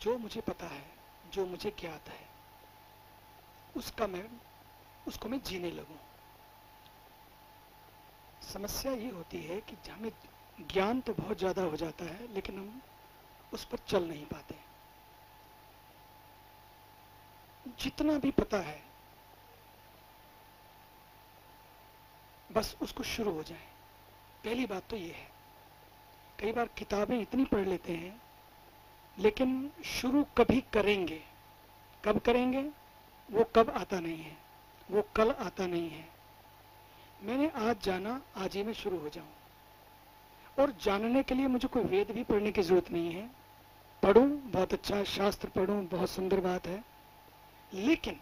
जो मुझे पता है, जो मुझे ज्ञात है, उसका मैं, उसको मैं जीने लगूं। समस्या ये होती है कि हमें ज्ञान तो बहुत ज़्यादा हो जाता है, लेकिन हम उस पर चल नहीं पाते। जितना भी पता है, बस उसको शुरू हो जाए। पहली बात तो ये है, कई बार किताबें इतनी पढ़ लेते हैं लेकिन शुरू कभी करेंगे। कब करेंगे? वो कब आता नहीं है। वो कल आता नहीं है। मैंने आज जाना, आज ही में शुरू हो जाऊँ। और जानने के लिए मुझे कोई वेद भी पढ़ने की ज़रूरत नहीं है। पढ़ूं, बहुत अच्छा शास्त्र पढ़ूं, बहुत सुंदर बात है। लेकिन